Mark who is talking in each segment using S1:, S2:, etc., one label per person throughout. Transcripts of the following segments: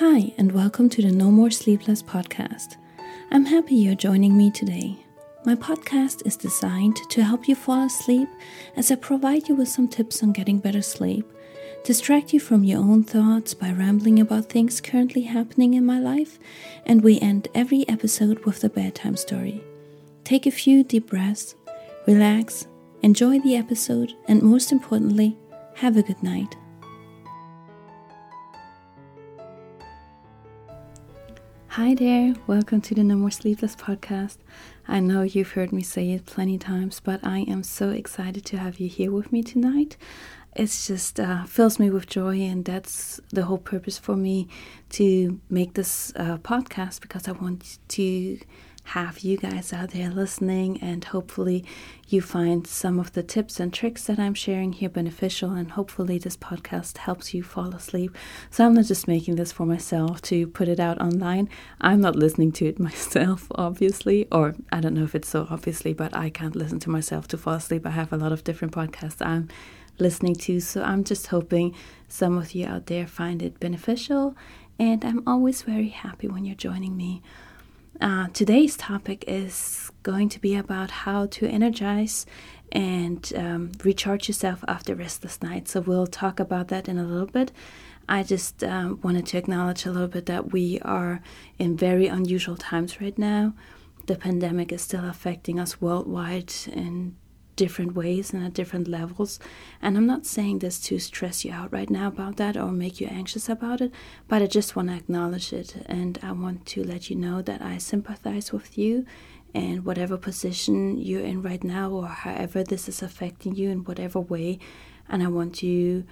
S1: Hi, and welcome to the No More Sleepless podcast. I'm happy you're joining me today. My podcast is designed to help you fall asleep as I provide you with some tips on getting better sleep, distract you from your own thoughts by rambling about things currently happening in my life, and we end every episode with a bedtime story. Take a few deep breaths, relax, enjoy the episode, and most importantly, have a good night. Hi there, welcome to the No More Sleepless podcast. I know you've heard me say it plenty times, but I am so excited to have you here with me tonight. It's just uh, fills me with joy, and that's the whole purpose for me to make this uh, podcast because I want to have you guys out there listening, and hopefully, you find some of the tips and tricks that I'm sharing here beneficial. And hopefully, this podcast helps you fall asleep. So, I'm not just making this for myself to put it out online. I'm not listening to it myself, obviously, or I don't know if it's so obviously, but I can't listen to myself to fall asleep. I have a lot of different podcasts I'm listening to. So, I'm just hoping some of you out there find it beneficial. And I'm always very happy when you're joining me uh, today's topic is going to be about how to energize and um, recharge yourself after restless nights. So we'll talk about that in a little bit. I just um, wanted to acknowledge a little bit that we are in very unusual times right now. The pandemic is still affecting us worldwide in different ways and at different levels. And I'm not saying this to stress you out right now about that or make you anxious about it, but I just want to acknowledge it and I want to let you know that I sympathize with you and whatever position you're in right now or however this is affecting you in whatever way. And I want you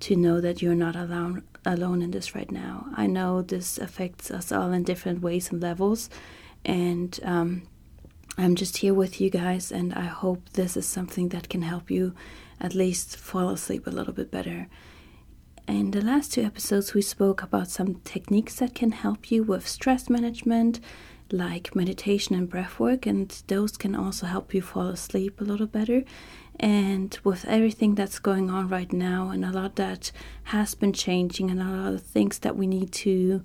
S1: to know that you're not alone alone in this right now. I know this affects us all in different ways and levels, and um, I'm just here with you guys, and I hope this is something that can help you at least fall asleep a little bit better. In the last two episodes, we spoke about some techniques that can help you with stress management, like meditation and breath work, and those can also help you fall asleep a little better. And with everything that's going on right now, and a lot that has been changing, and a lot of things that we need to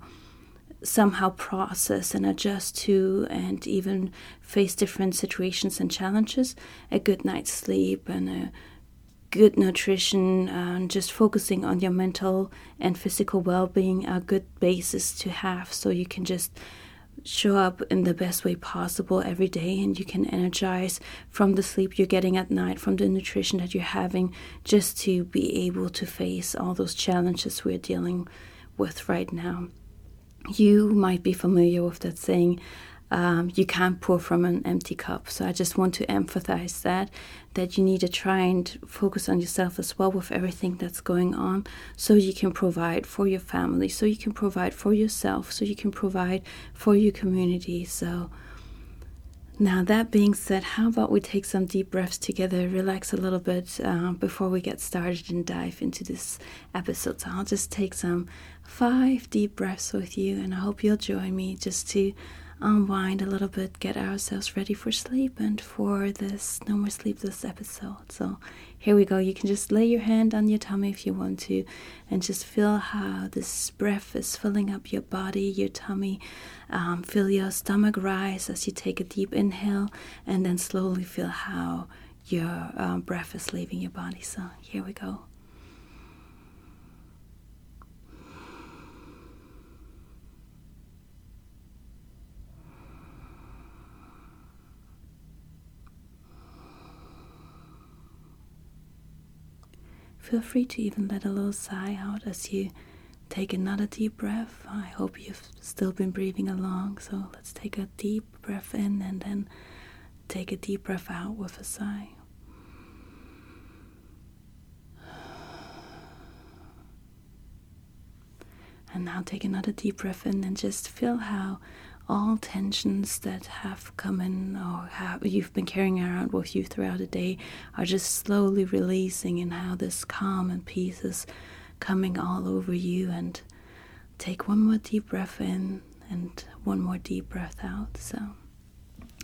S1: somehow process and adjust to and even face different situations and challenges. A good night's sleep and a good nutrition and just focusing on your mental and physical well-being are good basis to have. So you can just show up in the best way possible every day and you can energize from the sleep you're getting at night from the nutrition that you're having just to be able to face all those challenges we're dealing with right now you might be familiar with that saying, um, you can't pour from an empty cup. So I just want to emphasize that that you need to try and focus on yourself as well with everything that's going on, so you can provide for your family, so you can provide for yourself, so you can provide for your community. So now, that being said, how about we take some deep breaths together, relax a little bit uh, before we get started and dive into this episode? So, I'll just take some five deep breaths with you, and I hope you'll join me just to unwind a little bit, get ourselves ready for sleep and for this No More Sleepless episode. So, here we go. You can just lay your hand on your tummy if you want to, and just feel how this breath is filling up your body, your tummy. Um, feel your stomach rise as you take a deep inhale, and then slowly feel how your um, breath is leaving your body. So, here we go. Feel free to even let a little sigh out as you take another deep breath. I hope you've still been breathing along. So let's take a deep breath in and then take a deep breath out with a sigh. And now take another deep breath in and just feel how all tensions that have come in or have you've been carrying around with you throughout the day are just slowly releasing and how this calm and peace is coming all over you. And take one more deep breath in and one more deep breath out. So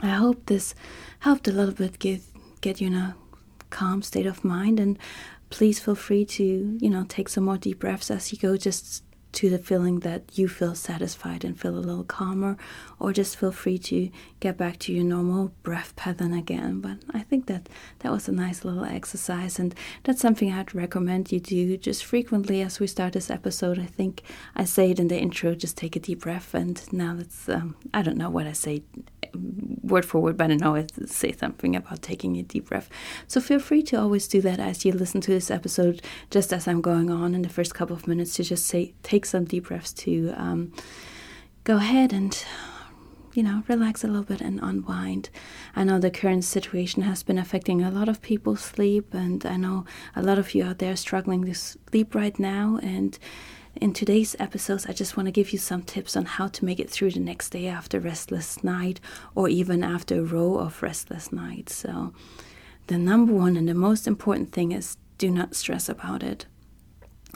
S1: i hope this helped a little bit get get you in a calm state of mind. And please feel free to you know take some more deep breaths as you go. Just to the feeling that you feel satisfied and feel a little calmer, or just feel free to get back to your normal breath pattern again. But I think that that was a nice little exercise, and that's something I'd recommend you do just frequently as we start this episode. I think I say it in the intro just take a deep breath, and now it's, um, I don't know what I say word for word, but I know I say something about taking a deep breath. So feel free to always do that as you listen to this episode, just as I'm going on in the first couple of minutes, to just say, take take some deep breaths to um, go ahead and you know, relax a little bit and unwind. I know the current situation has been affecting a lot of people's sleep, and I know a lot of you out there struggling to sleep right now. And in today's episodes, I just want to give you some tips on how to make it through the next day after restless night, or even after a row of restless nights. So, the number one and the most important thing is do not stress about it.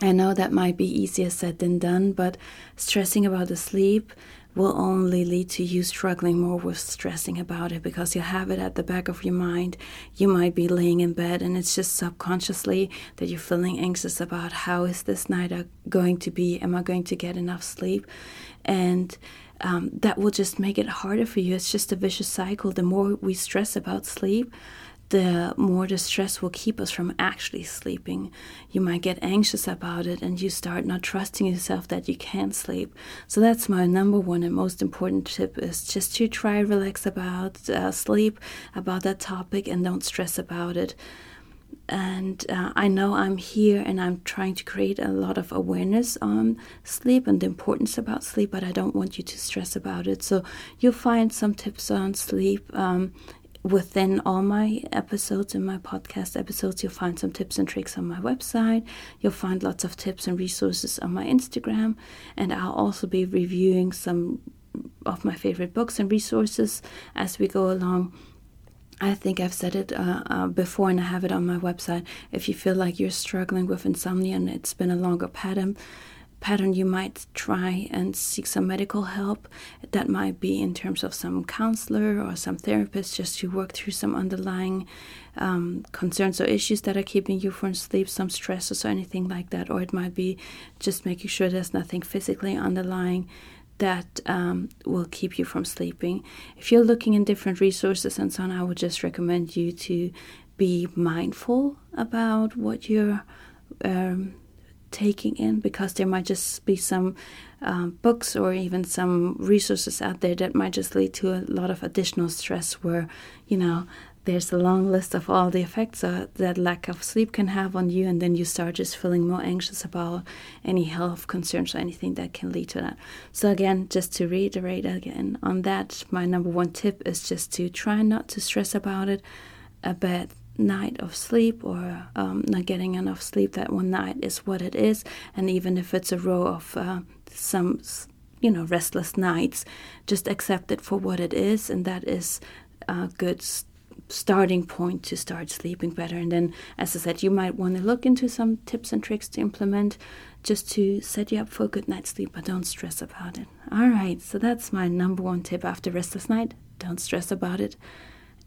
S1: I know that might be easier said than done, but stressing about the sleep will only lead to you struggling more with stressing about it because you have it at the back of your mind. You might be laying in bed and it's just subconsciously that you're feeling anxious about how is this night going to be? Am I going to get enough sleep? And um, that will just make it harder for you. It's just a vicious cycle. The more we stress about sleep, the more the stress will keep us from actually sleeping. You might get anxious about it and you start not trusting yourself that you can sleep. So that's my number one and most important tip is just to try relax about uh, sleep, about that topic and don't stress about it. And uh, I know I'm here and I'm trying to create a lot of awareness on sleep and the importance about sleep, but I don't want you to stress about it. So you'll find some tips on sleep um, within all my episodes in my podcast episodes you'll find some tips and tricks on my website. You'll find lots of tips and resources on my instagram. And i'll also be reviewing some of my favorite books and resources as we go along. I think I've said it uh, uh, before and I have it on my website. If you feel like you're struggling with insomnia and it's been a longer pattern, pattern, you might try and seek some medical help. That might be in terms of some counselor or some therapist just to work through some underlying um, concerns or issues that are keeping you from sleep, some stresses or anything like that. Or it might be just making sure there's nothing physically underlying that um, will keep you from sleeping. If you're looking in different resources and so on, I would just recommend you to be mindful about what you're. Um, taking in because there might just be some um, books or even some resources out there that might just lead to a lot of additional stress where you know there's a long list of all the effects uh, that lack of sleep can have on you and then you start just feeling more anxious about any health concerns or anything that can lead to that. So again just to reiterate again on that my number one tip is just to try not to stress about it a bit night of sleep or um, not getting enough sleep that one night is what it is. And even if it's a row of uh, some you know restless nights just accept it for what it is. And that is a good starting point to start sleeping better. And then as i said you might want to look into some tips and tricks to implement just to set you up for a good night's sleep but don't stress about it. All right so that's my number one tip after restless night. Don't stress about it.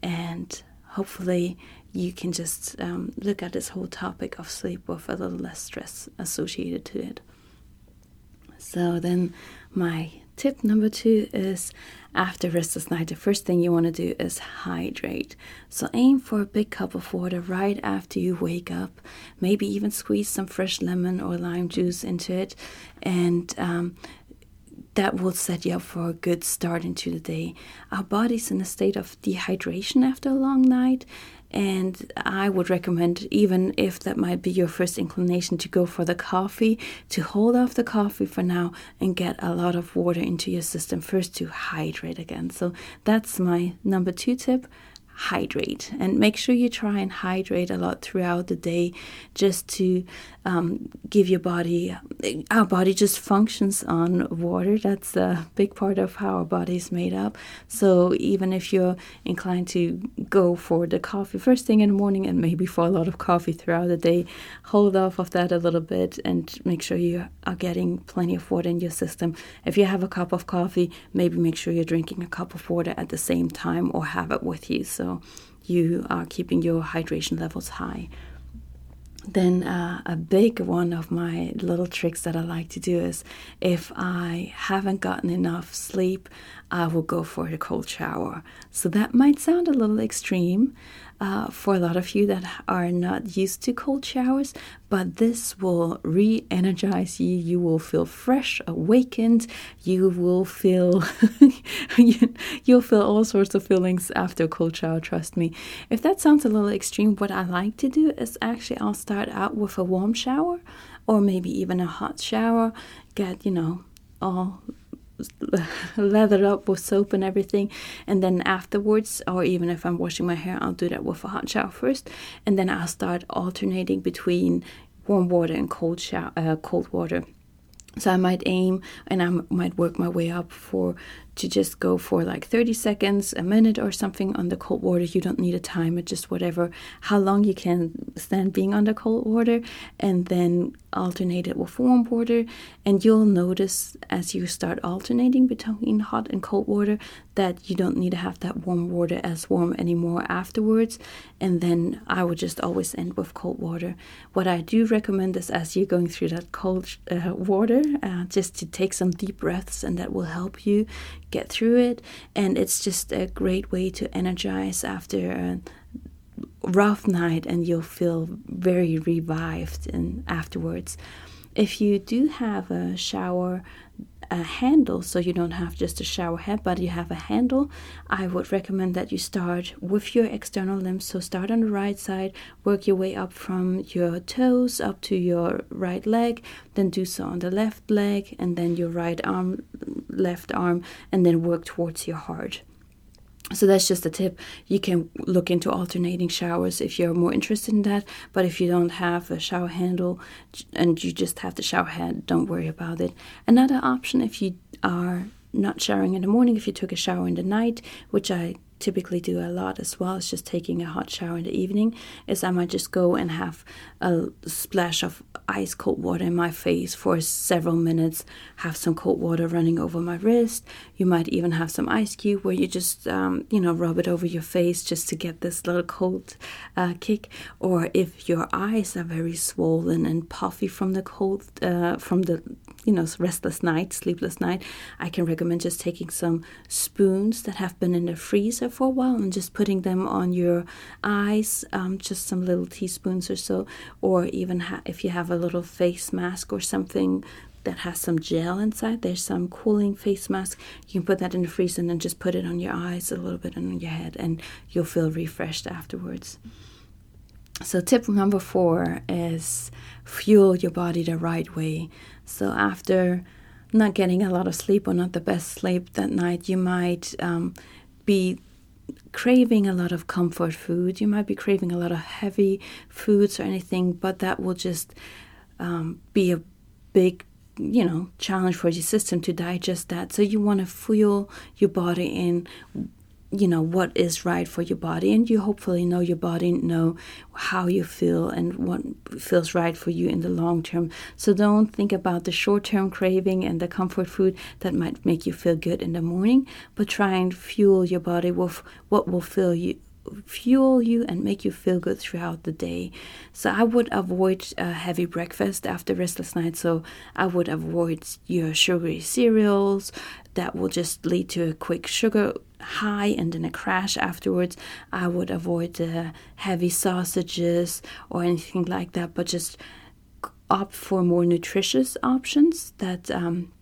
S1: And hopefully you can just um, look at this whole topic of sleep with a little less stress associated to it. So, then my tip number two is after restless night, the first thing you want to do is hydrate. So, aim for a big cup of water right after you wake up. Maybe even squeeze some fresh lemon or lime juice into it, and um, that will set you up for a good start into the day. Our body's in a state of dehydration after a long night, and I would recommend, even if that might be your first inclination to go for the coffee, to hold off the coffee for now and get a lot of water into your system first to hydrate again. So that's my number two tip hydrate. And make sure you try and hydrate a lot throughout the day just to um, give your body our body just functions on water. That's a big part of how our body is made up. So even if you're inclined to go for the coffee first thing in the morning and maybe for a lot of coffee throughout the day hold off of that a little bit and make sure you are getting plenty of water in your system. If you have a cup of coffee maybe make sure you're drinking a cup of water at the same time or have it with you. So you are keeping your hydration levels high. Then uh, a big one of my little tricks that I like to do is if I haven't gotten enough sleep, I will go for a cold shower. So that might sound a little extreme uh, for a lot of you that are not used to cold showers, but this will re energize you. You will feel fresh, awakened. You will feel, you'll feel all sorts of feelings after a cold shower, trust me. If that sounds a little extreme, what I like to do is actually I'll start out with a warm shower or maybe even a hot shower. Get, you know, all lathered up with soap and everything. And then afterwards or even if i'm washing my hair i'll do that with a hot shower first. And then i'll start alternating between warm water and cold shower uh, cold water. So I might aim and I might work my way up for to just go for like 30 seconds, a minute or something on the cold water. You don't need a timer, just whatever, how long you can stand being under cold water, and then alternate it with warm water. And you'll notice as you start alternating between hot and cold water that you don't need to have that warm water as warm anymore afterwards. And then I would just always end with cold water. What I do recommend is as you're going through that cold uh, water, uh, just to take some deep breaths, and that will help you get through it. And it's just a great way to energize after a rough night, and you'll feel very revived and afterwards. If you do have a shower a handle so you don't have just a shower head but you have a handle. I would recommend that you start with your external limbs so start on the right side work your way up from your toes up to your right leg then do so on the left leg and then your right arm left arm and then work towards your heart so that's just a tip. You can look into alternating showers if you're more interested in that. But if you don't have a shower handle and you just have the shower head, don't worry about it. Another option if you are not showering in the morning, if you took a shower in the night, which I typically do a lot as well as just taking a hot shower in the evening is I might just go and have a splash of ice cold water in my face for several minutes, have some cold water running over my wrist. You might even have some ice cube where you just, um, you know, rub it over your face just to get this little cold uh, kick. Or if your eyes are very swollen and puffy from the cold, uh, from the, you know, restless night, sleepless night, I can recommend just taking some spoons that have been in the freezer for a while and just putting them on your eyes, um, just some little teaspoons or so, or even ha- if you have a little face mask or something that has some gel inside. There's some cooling face mask. You can put that in the freezer and then just put it on your eyes a little bit and on your head, and you'll feel refreshed afterwards. So, tip number four is fuel your body the right way. So, after not getting a lot of sleep or not the best sleep that night, you might um, be craving a lot of comfort food. You might be craving a lot of heavy foods or anything, but that will just um, be a big, you know, challenge for your system to digest that. So you want to fuel your body in you know what is right for your body and you hopefully know your body know how you feel and what feels right for you in the long term so don't think about the short term craving and the comfort food that might make you feel good in the morning but try and fuel your body with what will fill you fuel you and make you feel good throughout the day. So I would avoid a heavy breakfast after restless night. So I would avoid your sugary cereals that will just lead to a quick sugar high and then a crash afterwards. I would avoid the heavy sausages or anything like that, but just opt for more nutritious options that um,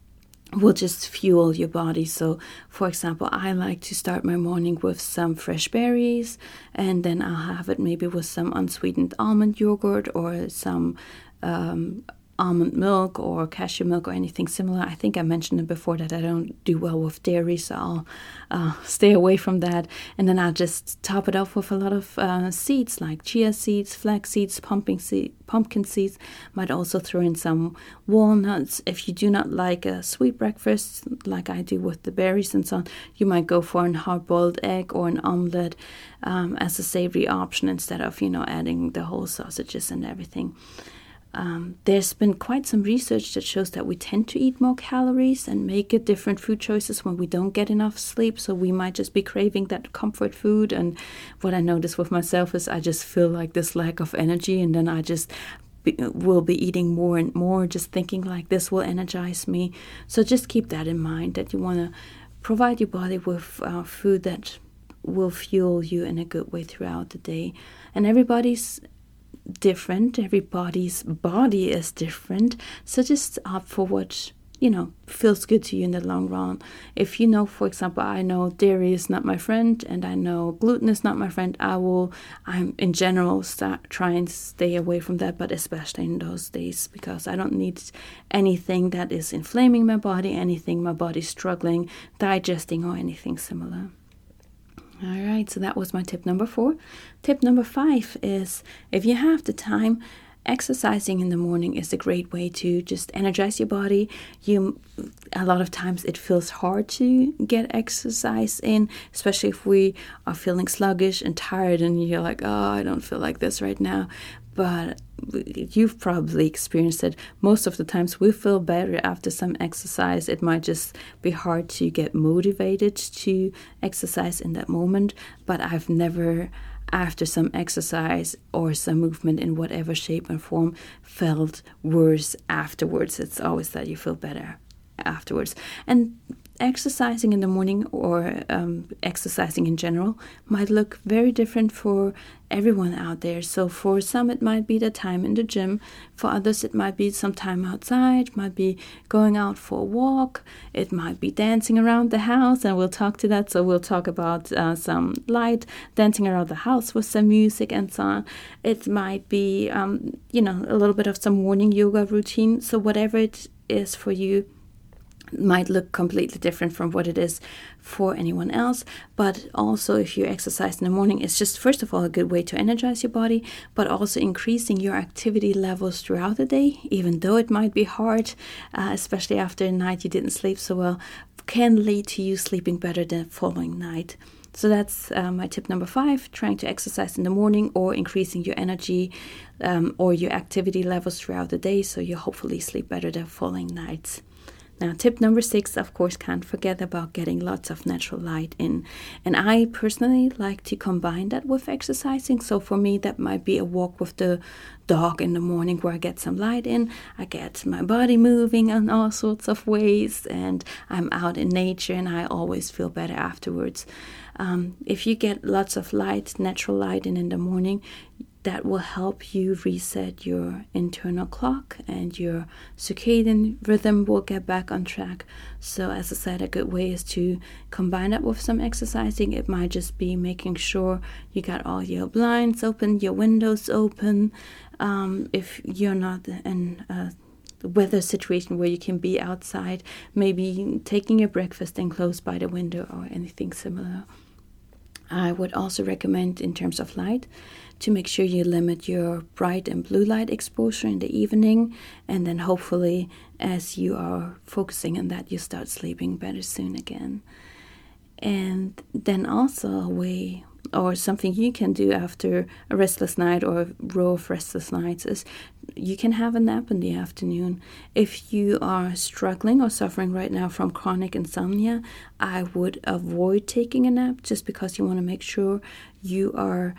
S1: will just fuel your body. So, for example, I like to start my morning with some fresh berries, and then I'll have it maybe with some unsweetened almond yogurt or some um, almond milk or cashew milk or anything similar. I think I mentioned it before that I don't do well with dairy, so I'll uh, stay away from that. And then I'll just top it off with a lot of uh, seeds like chia seeds, flax seeds, pumpkin, seed, pumpkin seeds. Might also throw in some walnuts. If you do not like a sweet breakfast like I do with the berries and so on, you might go for an hard boiled egg or an omelette um, as a savory option instead of, you know, adding the whole sausages and everything. Um, there's been quite some research that shows that we tend to eat more calories and make different food choices when we don't get enough sleep. So we might just be craving that comfort food. And what I notice with myself is I just feel like this lack of energy, and then I just be, will be eating more and more, just thinking like this will energize me. So just keep that in mind that you want to provide your body with uh, food that will fuel you in a good way throughout the day. And everybody's different, everybody's body is different. So just opt for what you know feels good to you in the long run. If you know, for example, I know dairy is not my friend and I know gluten is not my friend, I will I'm in general start try and stay away from that, but especially in those days because I don't need anything that is inflaming my body, anything my body's struggling digesting or anything similar. All right, so that was my tip number four. Tip number five is if you have the time, exercising in the morning is a great way to just energize your body. You a lot of times it feels hard to get exercise in, especially if we are feeling sluggish and tired and you're like, "Oh, I don't feel like this right now." But you've probably experienced it. Most of the times we feel better after some exercise. It might just be hard to get motivated to exercise in that moment, but I've never after some exercise or some movement in whatever shape and form felt worse afterwards. It's always that you feel better afterwards. And exercising in the morning or um, exercising in general might look very different for everyone out there. So, for some, it might be the time in the gym, for others, it might be some time outside, might be going out for a walk, it might be dancing around the house, and we'll talk to that. So, we'll talk about uh, some light dancing around the house with some music and so on. It might be, um, you know, a little bit of some morning yoga routine. So, whatever it is for you might look completely different from what it is for anyone else. But also, if you exercise in the morning, it's just first of all a good way to energize your body, but also increasing your activity levels throughout the day, even though it might be hard, uh, especially after a night you didn't sleep so well, can lead to you sleeping better the following night. So that's uh, my tip number five trying to exercise in the morning or increasing your energy um, or your activity levels throughout the day so you hopefully sleep better the following nights. Now, tip number six, of course, can't forget about getting lots of natural light in. And I personally like to combine that with exercising. So for me, that might be a walk with the dog in the morning where I get some light in. I get my body moving in all sorts of ways, and I'm out in nature, and I always feel better afterwards. Um, if you get lots of light, natural light in in the morning, that will help you reset your internal clock and your circadian rhythm will get back on track. So, as I said, a good way is to combine it with some exercising. It might just be making sure you got all your blinds open, your windows open. Um, if you're not in a weather situation where you can be outside, maybe taking your breakfast and close by the window or anything similar. I would also recommend, in terms of light, to make sure you limit your bright and blue light exposure in the evening. And then hopefully, as you are focusing on that, you start sleeping better soon again. And then also, a way or something you can do after a restless night or a row of restless nights is you can have a nap in the afternoon. If you are struggling or suffering right now from chronic insomnia, I would avoid taking a nap just because you want to make sure you are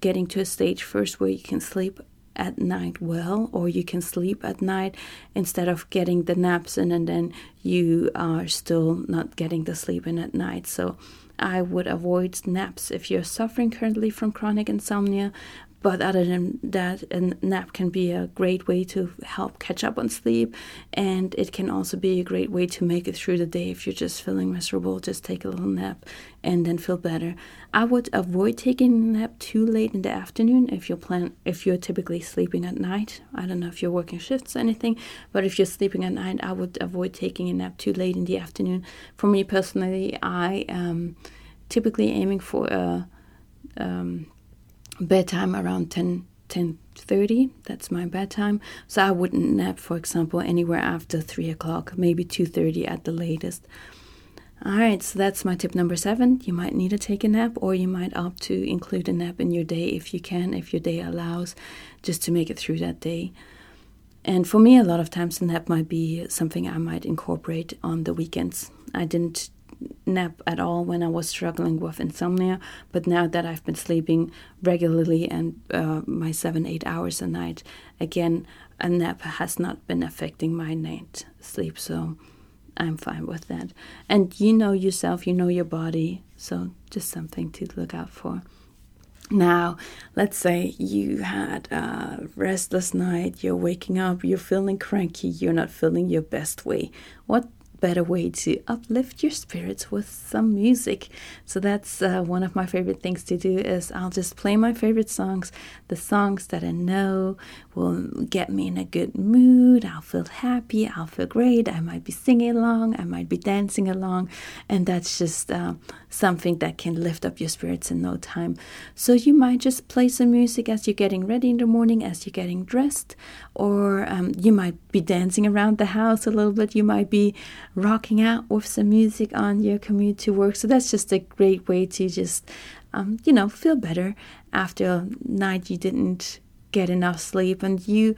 S1: getting to a stage first where you can sleep at night well or you can sleep at night instead of getting the naps in and then you are still not getting the sleep in at night. So i would avoid naps if you're suffering currently from chronic insomnia but other than that, a nap can be a great way to help catch up on sleep, and it can also be a great way to make it through the day if you're just feeling miserable. Just take a little nap and then feel better. I would avoid taking a nap too late in the afternoon if you plan if you're typically sleeping at night. I don't know if you're working shifts or anything, but if you're sleeping at night, I would avoid taking a nap too late in the afternoon. For me personally, I am typically aiming for a um, bedtime around 10 10.30 that's my bedtime. So i wouldn't nap for example anywhere after 3 o'clock maybe 2.30 at the latest. All right so that's my tip number seven. You might need to take a nap or you might opt to include a nap in your day if you can if your day allows just to make it through that day. And for me, a lot of times, a nap might be something I might incorporate on the weekends. I didn't nap at all when I was struggling with insomnia, but now that I've been sleeping regularly and uh, my seven, eight hours a night, again, a nap has not been affecting my night sleep. So I'm fine with that. And you know yourself, you know your body, so just something to look out for. Now, let's say you had a restless night, you're waking up, you're feeling cranky, you're not feeling your best way. What better way to uplift your spirits with some music. So that's uh, one of my favorite things to do is I'll just play my favorite songs, the songs that I know will get me in a good mood. I'll feel happy, I'll feel great. I might be singing along, I might be dancing along, and that's just uh, something that can lift up your spirits in no time. So you might just play some music as you're getting ready in the morning, as you're getting dressed, or um, you might be dancing around the house a little bit. You might be rocking out with some music on your commute to work. So that's just a great way to just, um, you know, feel better after a night you didn't get enough sleep and you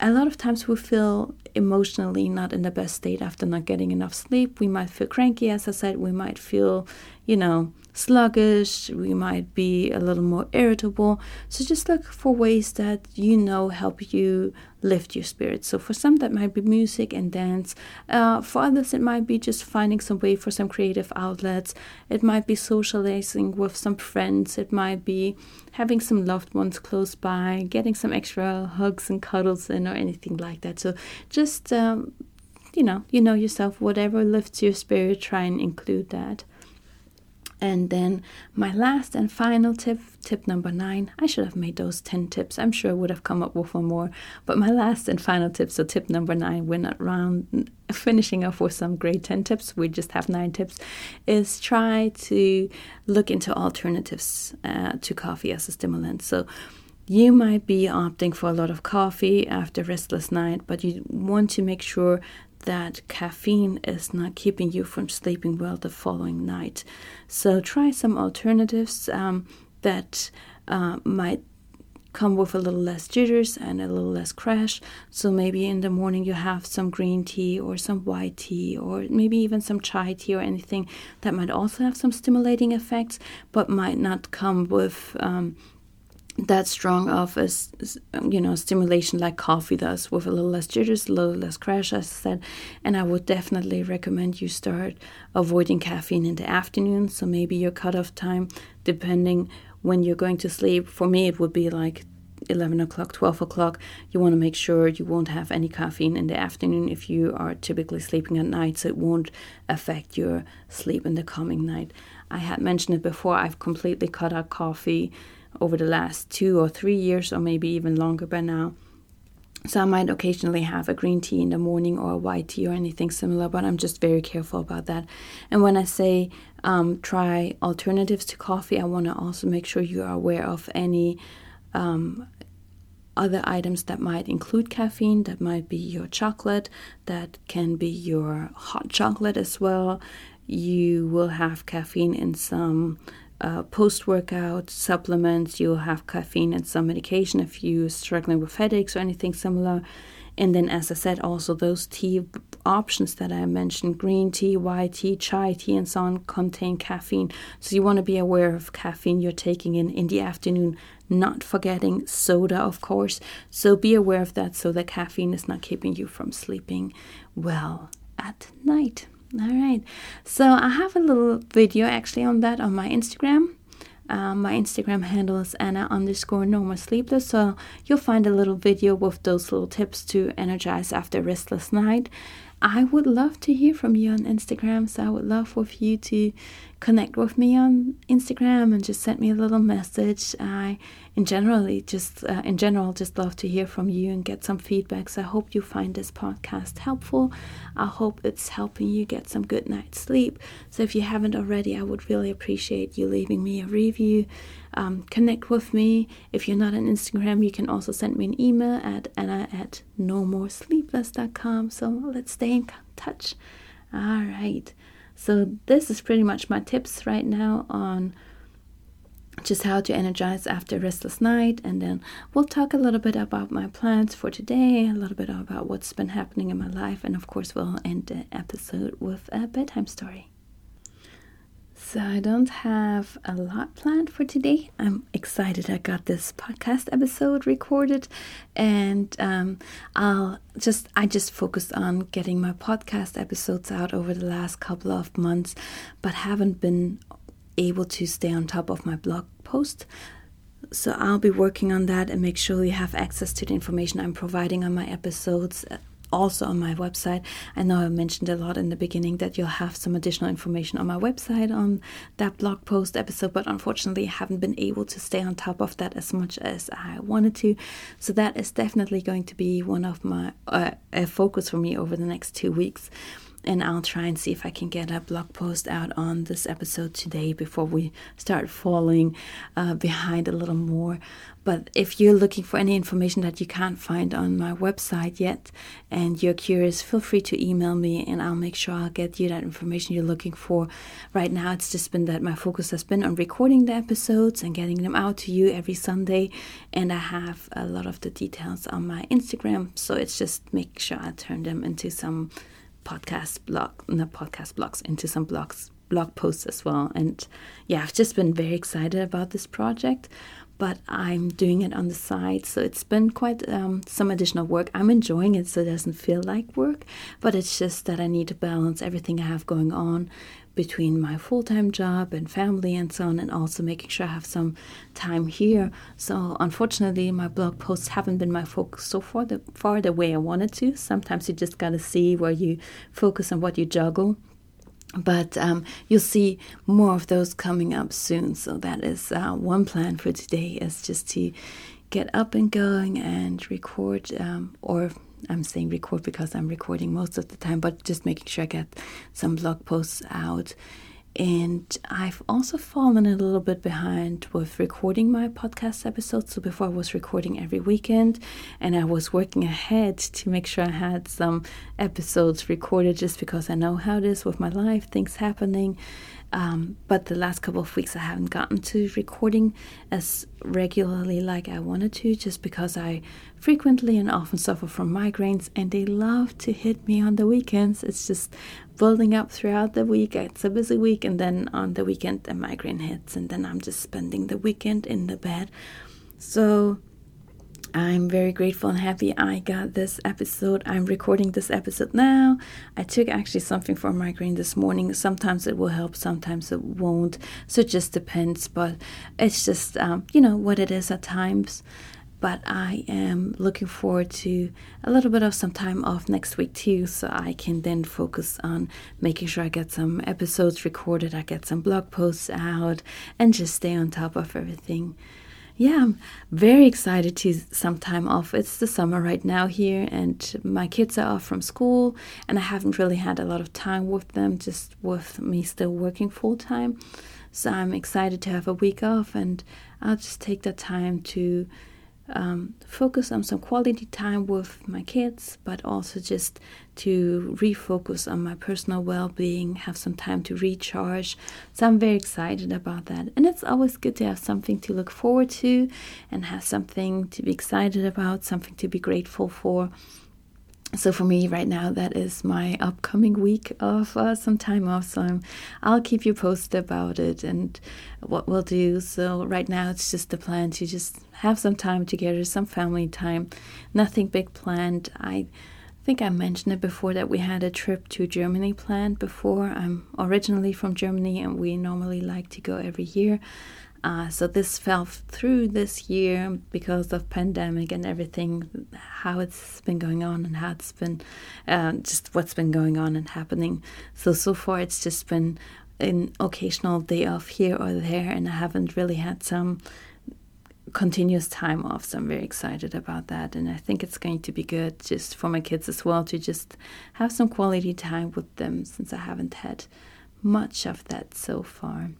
S1: a lot of times we feel emotionally not in the best state after not getting enough sleep. We might feel cranky, as I said. We might feel, you know, sluggish, we might be a little more irritable. So just look for ways that you know help you lift your spirits. So for some, that might be music and dance. Uh, for others, it might be just finding some way for some creative outlets. It might be socializing with some friends. It might be having some loved ones close by, getting some extra hugs and cuddles in, or anything like that. So just um, you know, you know yourself. Whatever lifts your spirit, try and include that. And then my last and final tip, tip number nine, I should have made those 10 tips. I'm sure I would have come up with one more. But my last and final tip, so tip number nine, we're not round finishing off with some great 10 tips, we just have nine tips, is try to look into alternatives uh, to coffee as a stimulant. So you might be opting for a lot of coffee after restless night, but you want to make sure that caffeine is not keeping you from sleeping well the following night. So try some alternatives um, that uh, might come with a little less jitters and a little less crash. So maybe in the morning you have some green tea or some white tea or maybe even some chai tea or anything that might also have some stimulating effects but might not come with um, that strong of a um, you know stimulation like coffee does with a little less jitters a little less crash as i said. And i would definitely recommend you start avoiding caffeine in the afternoon. So maybe your cutoff time depending when you're going to sleep. For me it would be like 11 o'clock 12 o'clock. You want to make sure you won't have any caffeine in the afternoon if you are typically sleeping at night. So it won't affect your sleep in the coming night. I had mentioned it before. I've completely cut out coffee over the last two or three years, or maybe even longer by now. So I might occasionally have a green tea in the morning or a white tea or anything similar, but I'm just very careful about that. And when I say um, try alternatives to coffee, I want to also make sure you are aware of any um, other items that might include caffeine. That might be your chocolate, that can be your hot chocolate as well. You will have caffeine in some uh, post workout supplements, you'll have caffeine and some medication if you're struggling with headaches or anything similar. And then, as I said, also those tea options that I mentioned green tea, white tea, chai tea, and so on contain caffeine. So, you want to be aware of caffeine you're taking in in the afternoon, not forgetting soda, of course. So, be aware of that so that caffeine is not keeping you from sleeping well at night. All right. So I have a little video actually on that on my Instagram. Um, my Instagram handle is Anna underscore no more sleepless. So you'll find a little video with those little tips to energize after a restless night. I would love to hear from you on Instagram. So I would love for you to connect with me on Instagram and just send me a little message. I in generally just uh, in general just love to hear from you and get some feedback. So i hope you find this podcast helpful. I hope it's helping you get some good night's sleep. So if you haven't already i would really appreciate you leaving me a review. Um, connect with me. If you're not on instagram you can also send me an email at anna at no more nomoresleepless.com so let's stay in touch. All right so this is pretty much my tips right now on just how to energize after a restless night. And then we'll talk a little bit about my plans for today, a little bit about what's been happening in my life. And of course, we'll end the episode with a bedtime story. So, I don't have a lot planned for today. I'm excited I got this podcast episode recorded, and um, I'll just I just focused on getting my podcast episodes out over the last couple of months, but haven't been able to stay on top of my blog post. So I'll be working on that and make sure you have access to the information I'm providing on my episodes also on my website. I know I mentioned a lot in the beginning that you'll have some additional information on my website on that blog post episode, but unfortunately, I haven't been able to stay on top of that as much as I wanted to. So that is definitely going to be one of my uh, a focus for me over the next two weeks and I'll try and see if I can get a blog post out on this episode today before we start falling uh, behind a little more. But if you're looking for any information that you can't find on my website yet and you're curious, feel free to email me and I'll make sure I'll get you that information you're looking for. Right now, it's just been that my focus has been on recording the episodes and getting them out to you every Sunday. And I have a lot of the details on my Instagram. So it's just make sure I turn them into some podcast blog, not podcast blogs, into some blogs blog posts as well. And yeah, I've just been very excited about this project, but I'm doing it on the side, so it's been quite um, some additional work. I'm enjoying it, so it doesn't feel like work, but it's just that I need to balance everything I have going on between my full time job and family and so on, and also making sure I have some time here. So, unfortunately, my blog posts haven't been my focus so far the, far the way I wanted to. Sometimes you just got to see where you focus on what you juggle. But um, you'll see more of those coming up soon. So, that is uh, one plan for today is just to get up and going and record um, or I'm saying record because I'm recording most of the time, but just making sure I get some blog posts out. And I've also fallen a little bit behind with recording my podcast episodes. So before I was recording every weekend, and I was working ahead to make sure I had some episodes recorded just because I know how it is with my life, things happening. Um, but the last couple of weeks, I haven't gotten to recording as regularly like I wanted to, just because I frequently and often suffer from migraines, and they love to hit me on the weekends. It's just building up throughout the week. It's a busy week, and then on the weekend, the migraine hits, and then I'm just spending the weekend in the bed. So I'm very grateful and happy I got this episode. I'm recording this episode now. I took actually something for migraine this morning. Sometimes it will help, sometimes it won't. So it just depends, but it's just, um, you know, what it is at times. But I am looking forward to a little bit of some time off next week too, so I can then focus on making sure I get some episodes recorded, I get some blog posts out, and just stay on top of everything yeah, I'm very excited to some time off. It's the summer right now here, and my kids are off from school, and I haven't really had a lot of time with them, just with me still working full time. So I'm excited to have a week off, and I'll just take that time to um, focus on some quality time with my kids, but also just to refocus on my personal well being, have some time to recharge. So I'm very excited about that. And it's always good to have something to look forward to and have something to be excited about, something to be grateful for so for me right now that is my upcoming week of uh, some time off. So I'm, i'll keep you posted about it and what we'll do. So right now it's just the plan to just have some time together some family time. Nothing big planned. I think i mentioned it before that we had a trip to germany planned before. I'm originally from germany and we normally like to go every year uh, so this fell through this year because of pandemic and everything, how it's been going on and how it's been, uh, just what's been going on and happening. So so far it's just been an occasional day off here or there, and I haven't really had some continuous time off. So I'm very excited about that, and I think it's going to be good just for my kids as well to just have some quality time with them since I haven't had much of that so far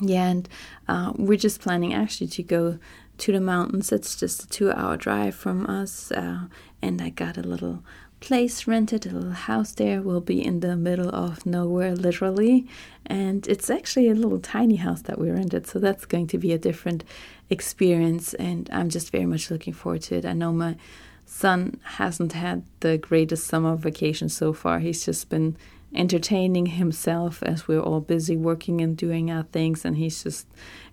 S1: yeah, and uh, we're just planning actually to go to the mountains. It's just a two hour drive from us. Uh, and I got a little place rented, a little house there. We'll be in the middle of nowhere, literally. And it's actually a little tiny house that we rented. So that's going to be a different experience. And I'm just very much looking forward to it. I know my son hasn't had the greatest summer vacation so far. He's just been entertaining himself as we're all busy working and doing our things and he's just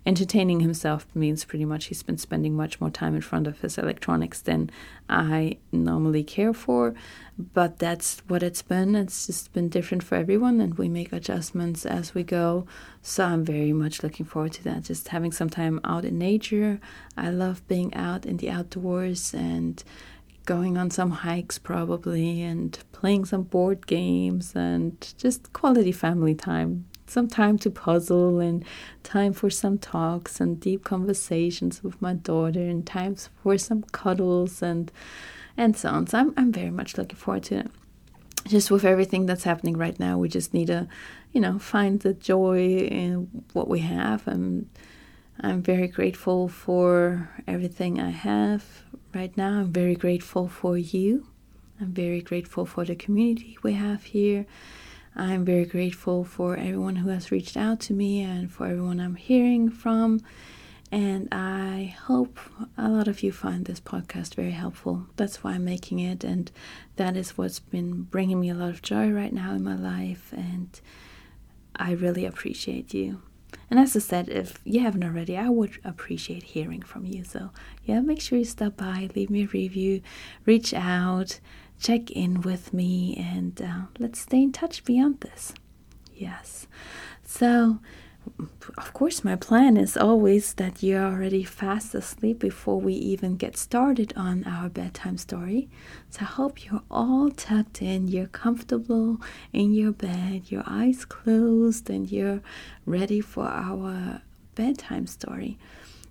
S1: entertaining himself means pretty much he's been spending much more time in front of his electronics than I normally care for. But that's what it's been. It's just been different for everyone and we make adjustments as we go. So I'm very much looking forward to that. Just having some time out in nature. I love being out in the outdoors and going on some hikes probably and playing some board games and just quality family time. Some time to puzzle and time for some talks and deep conversations with my daughter and times for some cuddles and and so on. So i'm, I'm very much looking forward to it. Just with everything that's happening right now we just need to you know find the joy in what we have. And i'm very grateful for everything i have right now. I'm very grateful for you. I'm very grateful for the community we have here. I'm very grateful for everyone who has reached out to me and for everyone I'm hearing from. And I hope a lot of you find this podcast very helpful. That's why I'm making it. And that is what's been bringing me a lot of joy right now in my life. And I really appreciate you. And as I said, if you haven't already, I would appreciate hearing from you. So, yeah, make sure you stop by, leave me a review, reach out, check in with me, and uh, let's stay in touch beyond this. Yes. So, of course, my plan is always that you're already fast asleep before we even get started on our bedtime story. So I hope you're all tucked in, you're comfortable in your bed, your eyes closed, and you're ready for our bedtime story.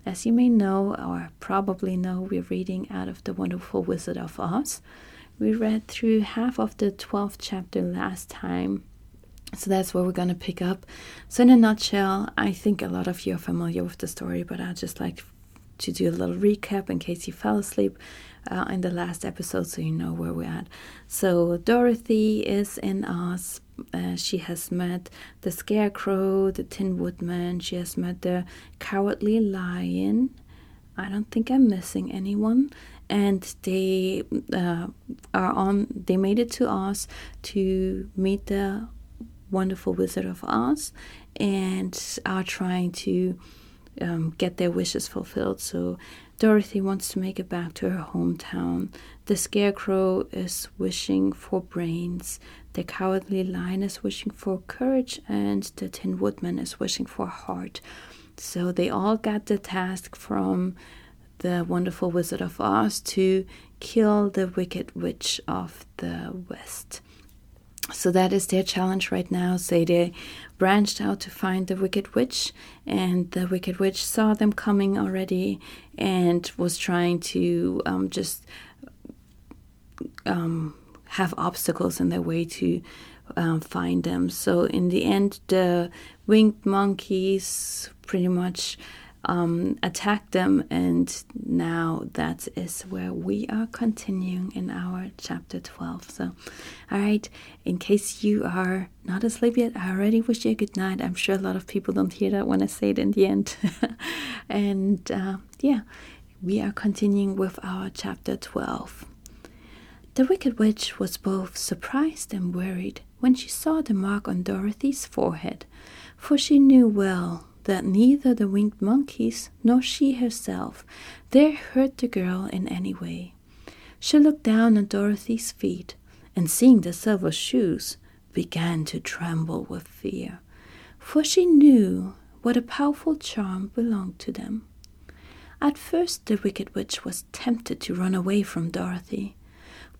S1: As you may know, or probably know, we're reading out of The Wonderful Wizard of Oz. We read through half of the 12th chapter last time so that's where we're going to pick up. So, in a nutshell, I think a lot of you are familiar with the story, but I'd just like to do a little recap in case you fell asleep uh, in the last episode so you know where we're at. So, Dorothy is in Oz. Uh, she has met the Scarecrow, the Tin Woodman, she has met the Cowardly Lion. I don't think I'm missing anyone. And they uh, are on. They made it to Oz to meet the wonderful Wizard of Oz and are trying to um, get their wishes fulfilled. So Dorothy wants to make it back to her hometown. The Scarecrow is wishing for brains. The Cowardly Lion is wishing for courage, and the Tin Woodman is wishing for heart. So they all got the task from the wonderful Wizard of Oz to kill the Wicked Witch of the West. So that is their challenge right now. Say they branched out to find the Wicked Witch, and the Wicked Witch saw them coming already and was trying to um, just um, have obstacles in their way to um, find them. So in the end, the winged monkeys pretty much um, attack them, and now that is where we are continuing in our chapter 12. So, all right, in case you are not asleep yet, I already wish you a good night. I'm sure a lot of people don't hear that when I say it in the end. and uh, yeah, we are continuing with our chapter 12. The Wicked Witch was both surprised and worried when she saw the mark on Dorothy's forehead, for she knew well that neither the winged monkeys nor she herself dare hurt the girl in any way. She looked down at Dorothy's feet, and seeing the silver shoes, began to tremble with fear, for she knew what a powerful charm belonged to them. At first, the Wicked Witch was tempted to run away from Dorothy,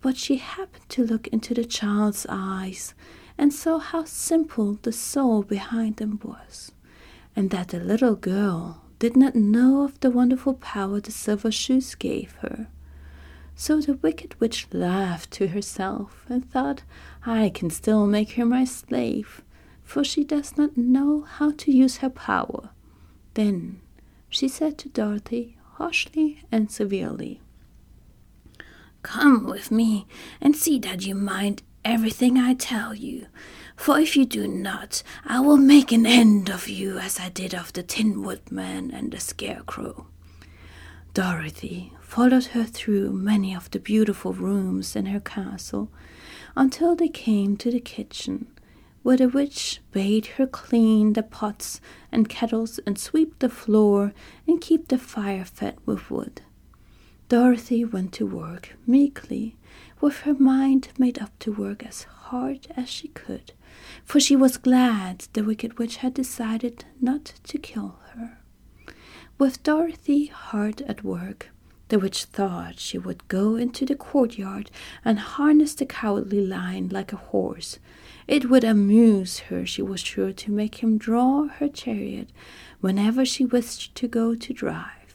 S1: but she happened to look into the child's eyes and saw how simple the soul behind them was and that the little girl did not know of the wonderful power the silver shoes gave her. So the wicked witch laughed to herself and thought, I can still make her my slave, for she does not know how to use her power. Then she said to Dorothy, harshly and severely,
S2: Come with me and see that you mind everything I tell you, for if you do not, I will make an end of you as I did of the Tin Woodman and the Scarecrow.
S1: Dorothy followed her through many of the beautiful rooms in her castle until they came to the kitchen, where the witch bade her clean the pots and kettles and sweep the floor and keep the fire fed with wood. Dorothy went to work meekly, with her mind made up to work as hard as she could, for she was glad the Wicked Witch had decided not to kill her. With Dorothy hard at work, the witch thought she would go into the courtyard and harness the cowardly lion like a horse. It would amuse her, she was sure, to make him draw her chariot whenever she wished to go to drive.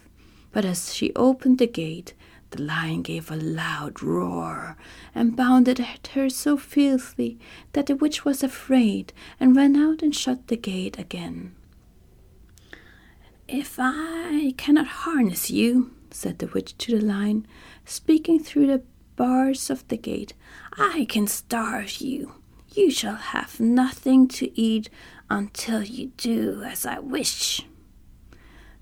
S1: But as she opened the gate, the lion gave a loud roar and bounded at her so fiercely that the witch was afraid and ran out and shut the gate again.
S2: If I cannot harness you, said the witch to the lion, speaking through the bars of the gate, I can starve you. You shall have nothing to eat until you do as I wish.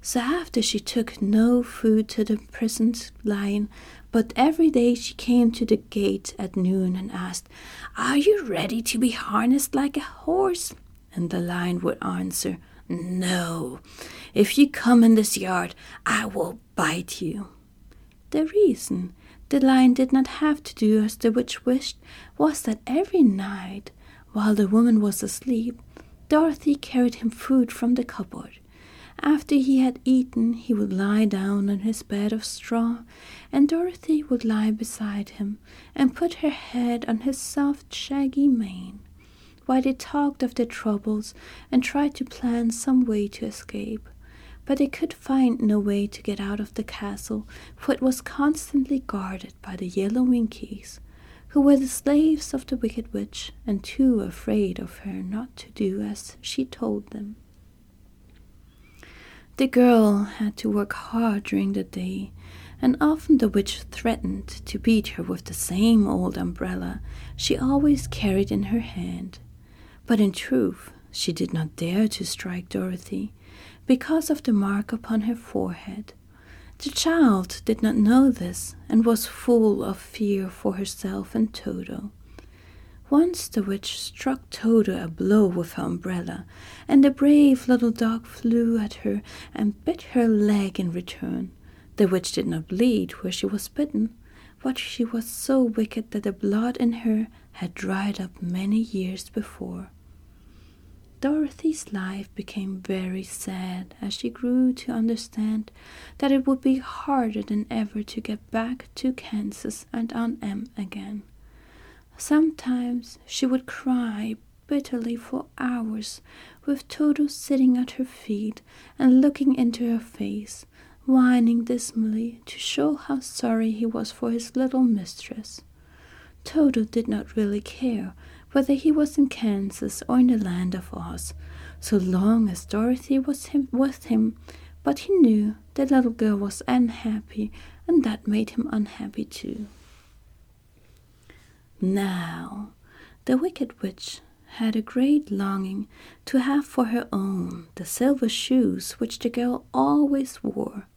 S1: So after she took no food to the imprisoned lion, but every day she came to the gate at noon and asked, Are you ready to be harnessed like a horse? And the lion would answer, No. If you come in this yard, I will bite you. The reason the lion did not have to do as the witch wished was that every night, while the woman was asleep, Dorothy carried him food from the cupboard. After he had eaten, he would lie down on his bed of straw, and Dorothy would lie beside him and put her head on his soft, shaggy mane, while they talked of their troubles and tried to plan some way to escape. But they could find no way to get out of the castle, for it was constantly guarded by the yellow Winkies, who were the slaves of the Wicked Witch and too afraid of her not to do as she told them. The girl had to work hard during the day, and often the witch threatened to beat her with the same old umbrella she always carried in her hand. But in truth, she did not dare to strike Dorothy because of the mark upon her forehead. The child did not know this and was full of fear for herself and Toto. Once the witch struck Toto a blow with her umbrella, and the brave little dog flew at her and bit her leg in return. The witch did not bleed where she was bitten, but she was so wicked that the blood in her had dried up many years before. Dorothy's life became very sad as she grew to understand that it would be harder than ever to get back to Kansas and Aunt Em again. Sometimes she would cry bitterly for hours, with Toto sitting at her feet and looking into her face, whining dismally to show how sorry he was for his little mistress. Toto did not really care whether he was in Kansas or in the land of Oz, so long as Dorothy was him, with him, but he knew the little girl was unhappy, and that made him unhappy too. Now, the Wicked Witch had a great longing to have for her own the silver shoes which the girl always wore.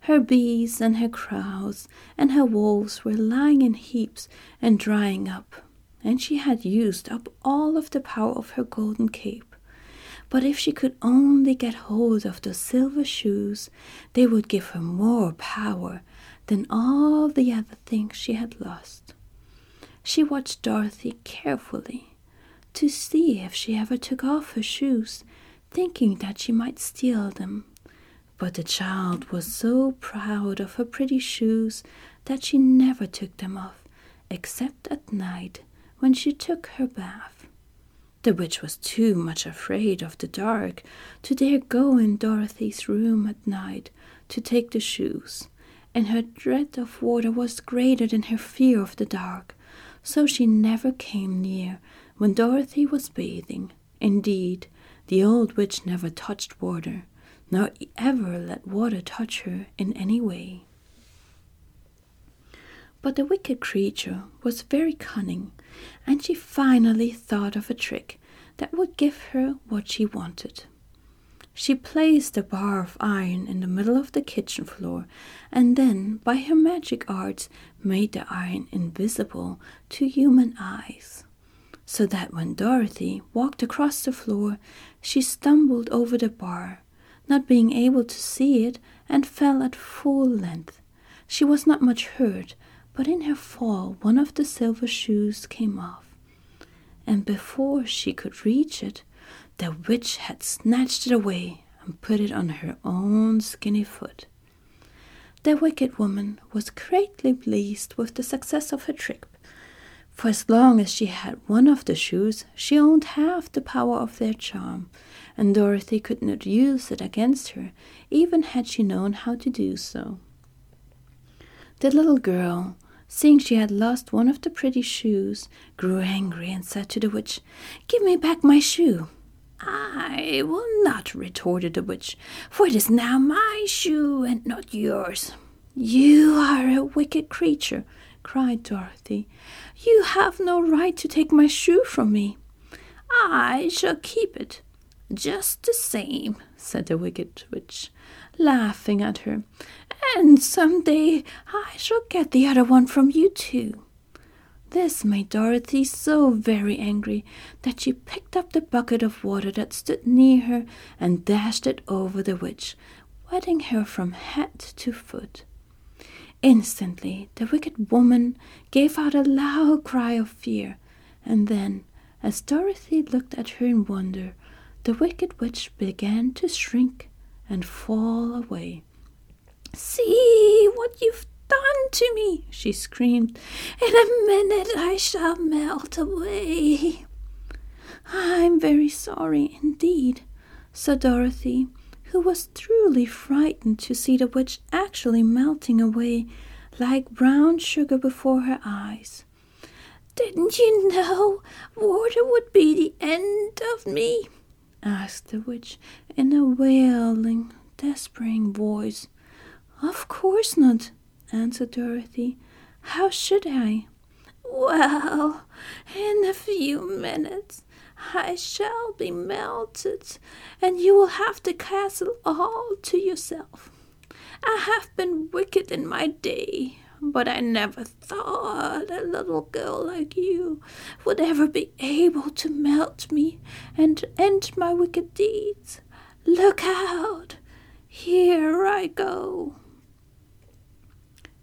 S1: Her bees and her crows and her wolves were lying in heaps and drying up, and she had used up all of the power of her golden cape. But if she could only get hold of those silver shoes, they would give her more power than all the other things she had lost. She watched Dorothy carefully to see if she ever took off her shoes, thinking that she might steal them. But the child was so proud of her pretty shoes that she never took them off, except at night when she took her bath. The witch was too much afraid of the dark to dare go in Dorothy's room at night to take the shoes, and her dread of water was greater than her fear of the dark so she never came near when Dorothy was bathing. Indeed, the old witch never touched water, nor ever let water touch her in any way. But the wicked creature was very cunning, and she finally thought of a trick that would give her what she wanted. She placed a bar of iron in the middle of the kitchen floor and then, by her magic arts, made the iron invisible to human eyes. So that when Dorothy walked across the floor, she stumbled over the bar, not being able to see it, and fell at full length. She was not much hurt, but in her fall one of the silver shoes came off. And before she could reach it, the witch had snatched it away and put it on her own skinny foot. The wicked woman was greatly pleased with the success of her trick, for as long as she had one of the shoes, she owned half the power of their charm, and Dorothy could not use it against her, even had she known how to do so. The little girl, seeing she had lost one of the pretty shoes, grew angry and said to the witch, Give me back my shoe.
S2: I will not, retorted the witch, for it is now my shoe and not yours.
S1: You are a wicked creature, cried Dorothy. You have no right to take my shoe from me.
S2: I shall keep it, just the same, said the wicked witch, laughing at her, and some day I shall get the other one from you too.
S1: This made Dorothy so very angry that she picked up the bucket of water that stood near her and dashed it over the witch, wetting her from head to foot. Instantly, the wicked woman gave out a loud cry of fear, and then, as Dorothy looked at her in wonder, the wicked witch began to shrink and fall away.
S2: See what you've done to me, she screamed. In a minute I shall melt away.
S1: I'm very sorry indeed, said Dorothy, who was truly frightened to see the witch actually melting away like brown sugar before her eyes.
S2: Didn't you know water would be the end of me? asked the witch in a wailing, despairing voice.
S1: Of course not, answered Dorothy. How should I?
S2: Well, in a few minutes I shall be melted, and you will have the castle all to yourself. I have been wicked in my day, but I never thought a little girl like you would ever be able to melt me and end my wicked deeds. Look out! Here I go.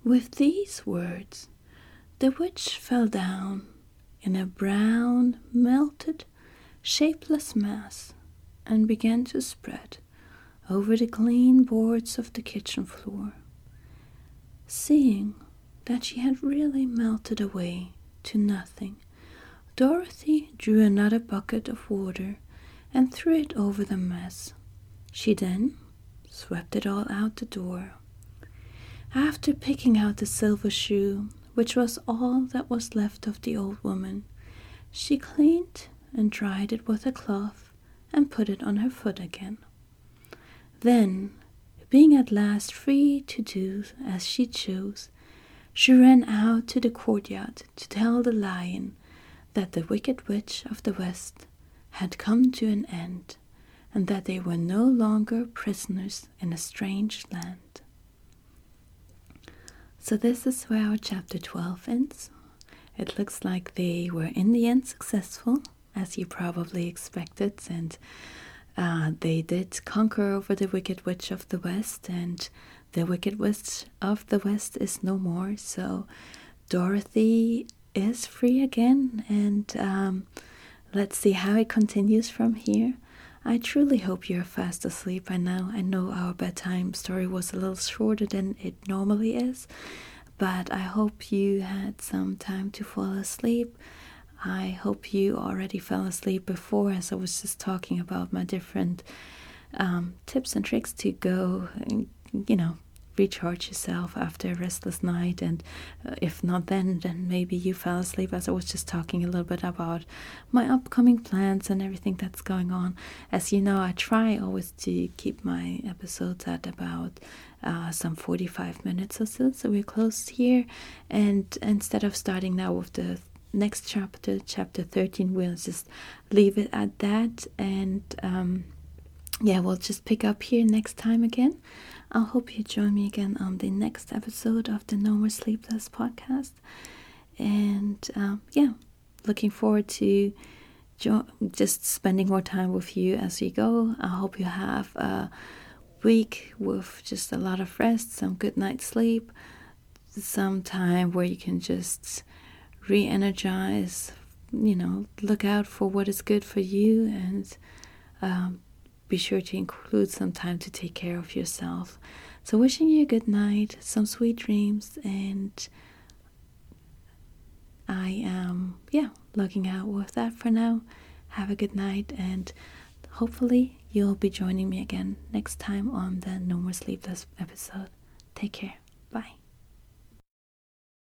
S1: With these words, the witch fell down in a brown, melted, shapeless mass and began to spread over the clean boards of the kitchen floor. Seeing that she had really melted away to nothing, Dorothy drew another bucket of water and threw it over the mess. She then swept it all out the door after picking out the silver shoe, which was all that was left of the old woman, she cleaned and dried it with a cloth and put it on her foot again. Then, being at last free to do as she chose, she ran out to the courtyard to tell the lion that the wicked witch of the west had come to an end, and that they were no longer prisoners in a strange land. So, this is where our chapter 12 ends. It looks like they were in the end successful, as you probably expected, and uh, they did conquer over the Wicked Witch of the West, and the Wicked Witch of the West is no more. So, Dorothy is free again, and um, let's see how it continues from here. I truly hope you're fast asleep by now. I know our bedtime story was a little shorter than it normally is, but I hope you had some time to fall asleep. I hope you already fell asleep before, as I was just talking about my different um, tips and tricks to go, you know, recharge yourself after a restless night and uh, if not then then maybe you fell asleep. As i was just talking a little bit about my upcoming plans and everything that's going on. As you know i try always to keep my episodes at about uh, some 45 minutes or so so we're close here. And instead of starting now with the next chapter chapter 13 we'll just leave it at that. And um, yeah we'll just pick up here next time again I hope you join me again on the next episode of the No More Sleepless podcast. And um, yeah, looking forward to jo- just spending more time with you as we go. I hope you have a week with just a lot of rest, some good night's sleep, some time where you can just re energize, you know, look out for what is good for you and um, be sure to include some time to take care of yourself. So, wishing you a good night, some sweet dreams, and I am, yeah, logging out with that for now. Have a good night, and hopefully, you'll be joining me again next time on the No More Sleepless episode. Take care. Bye.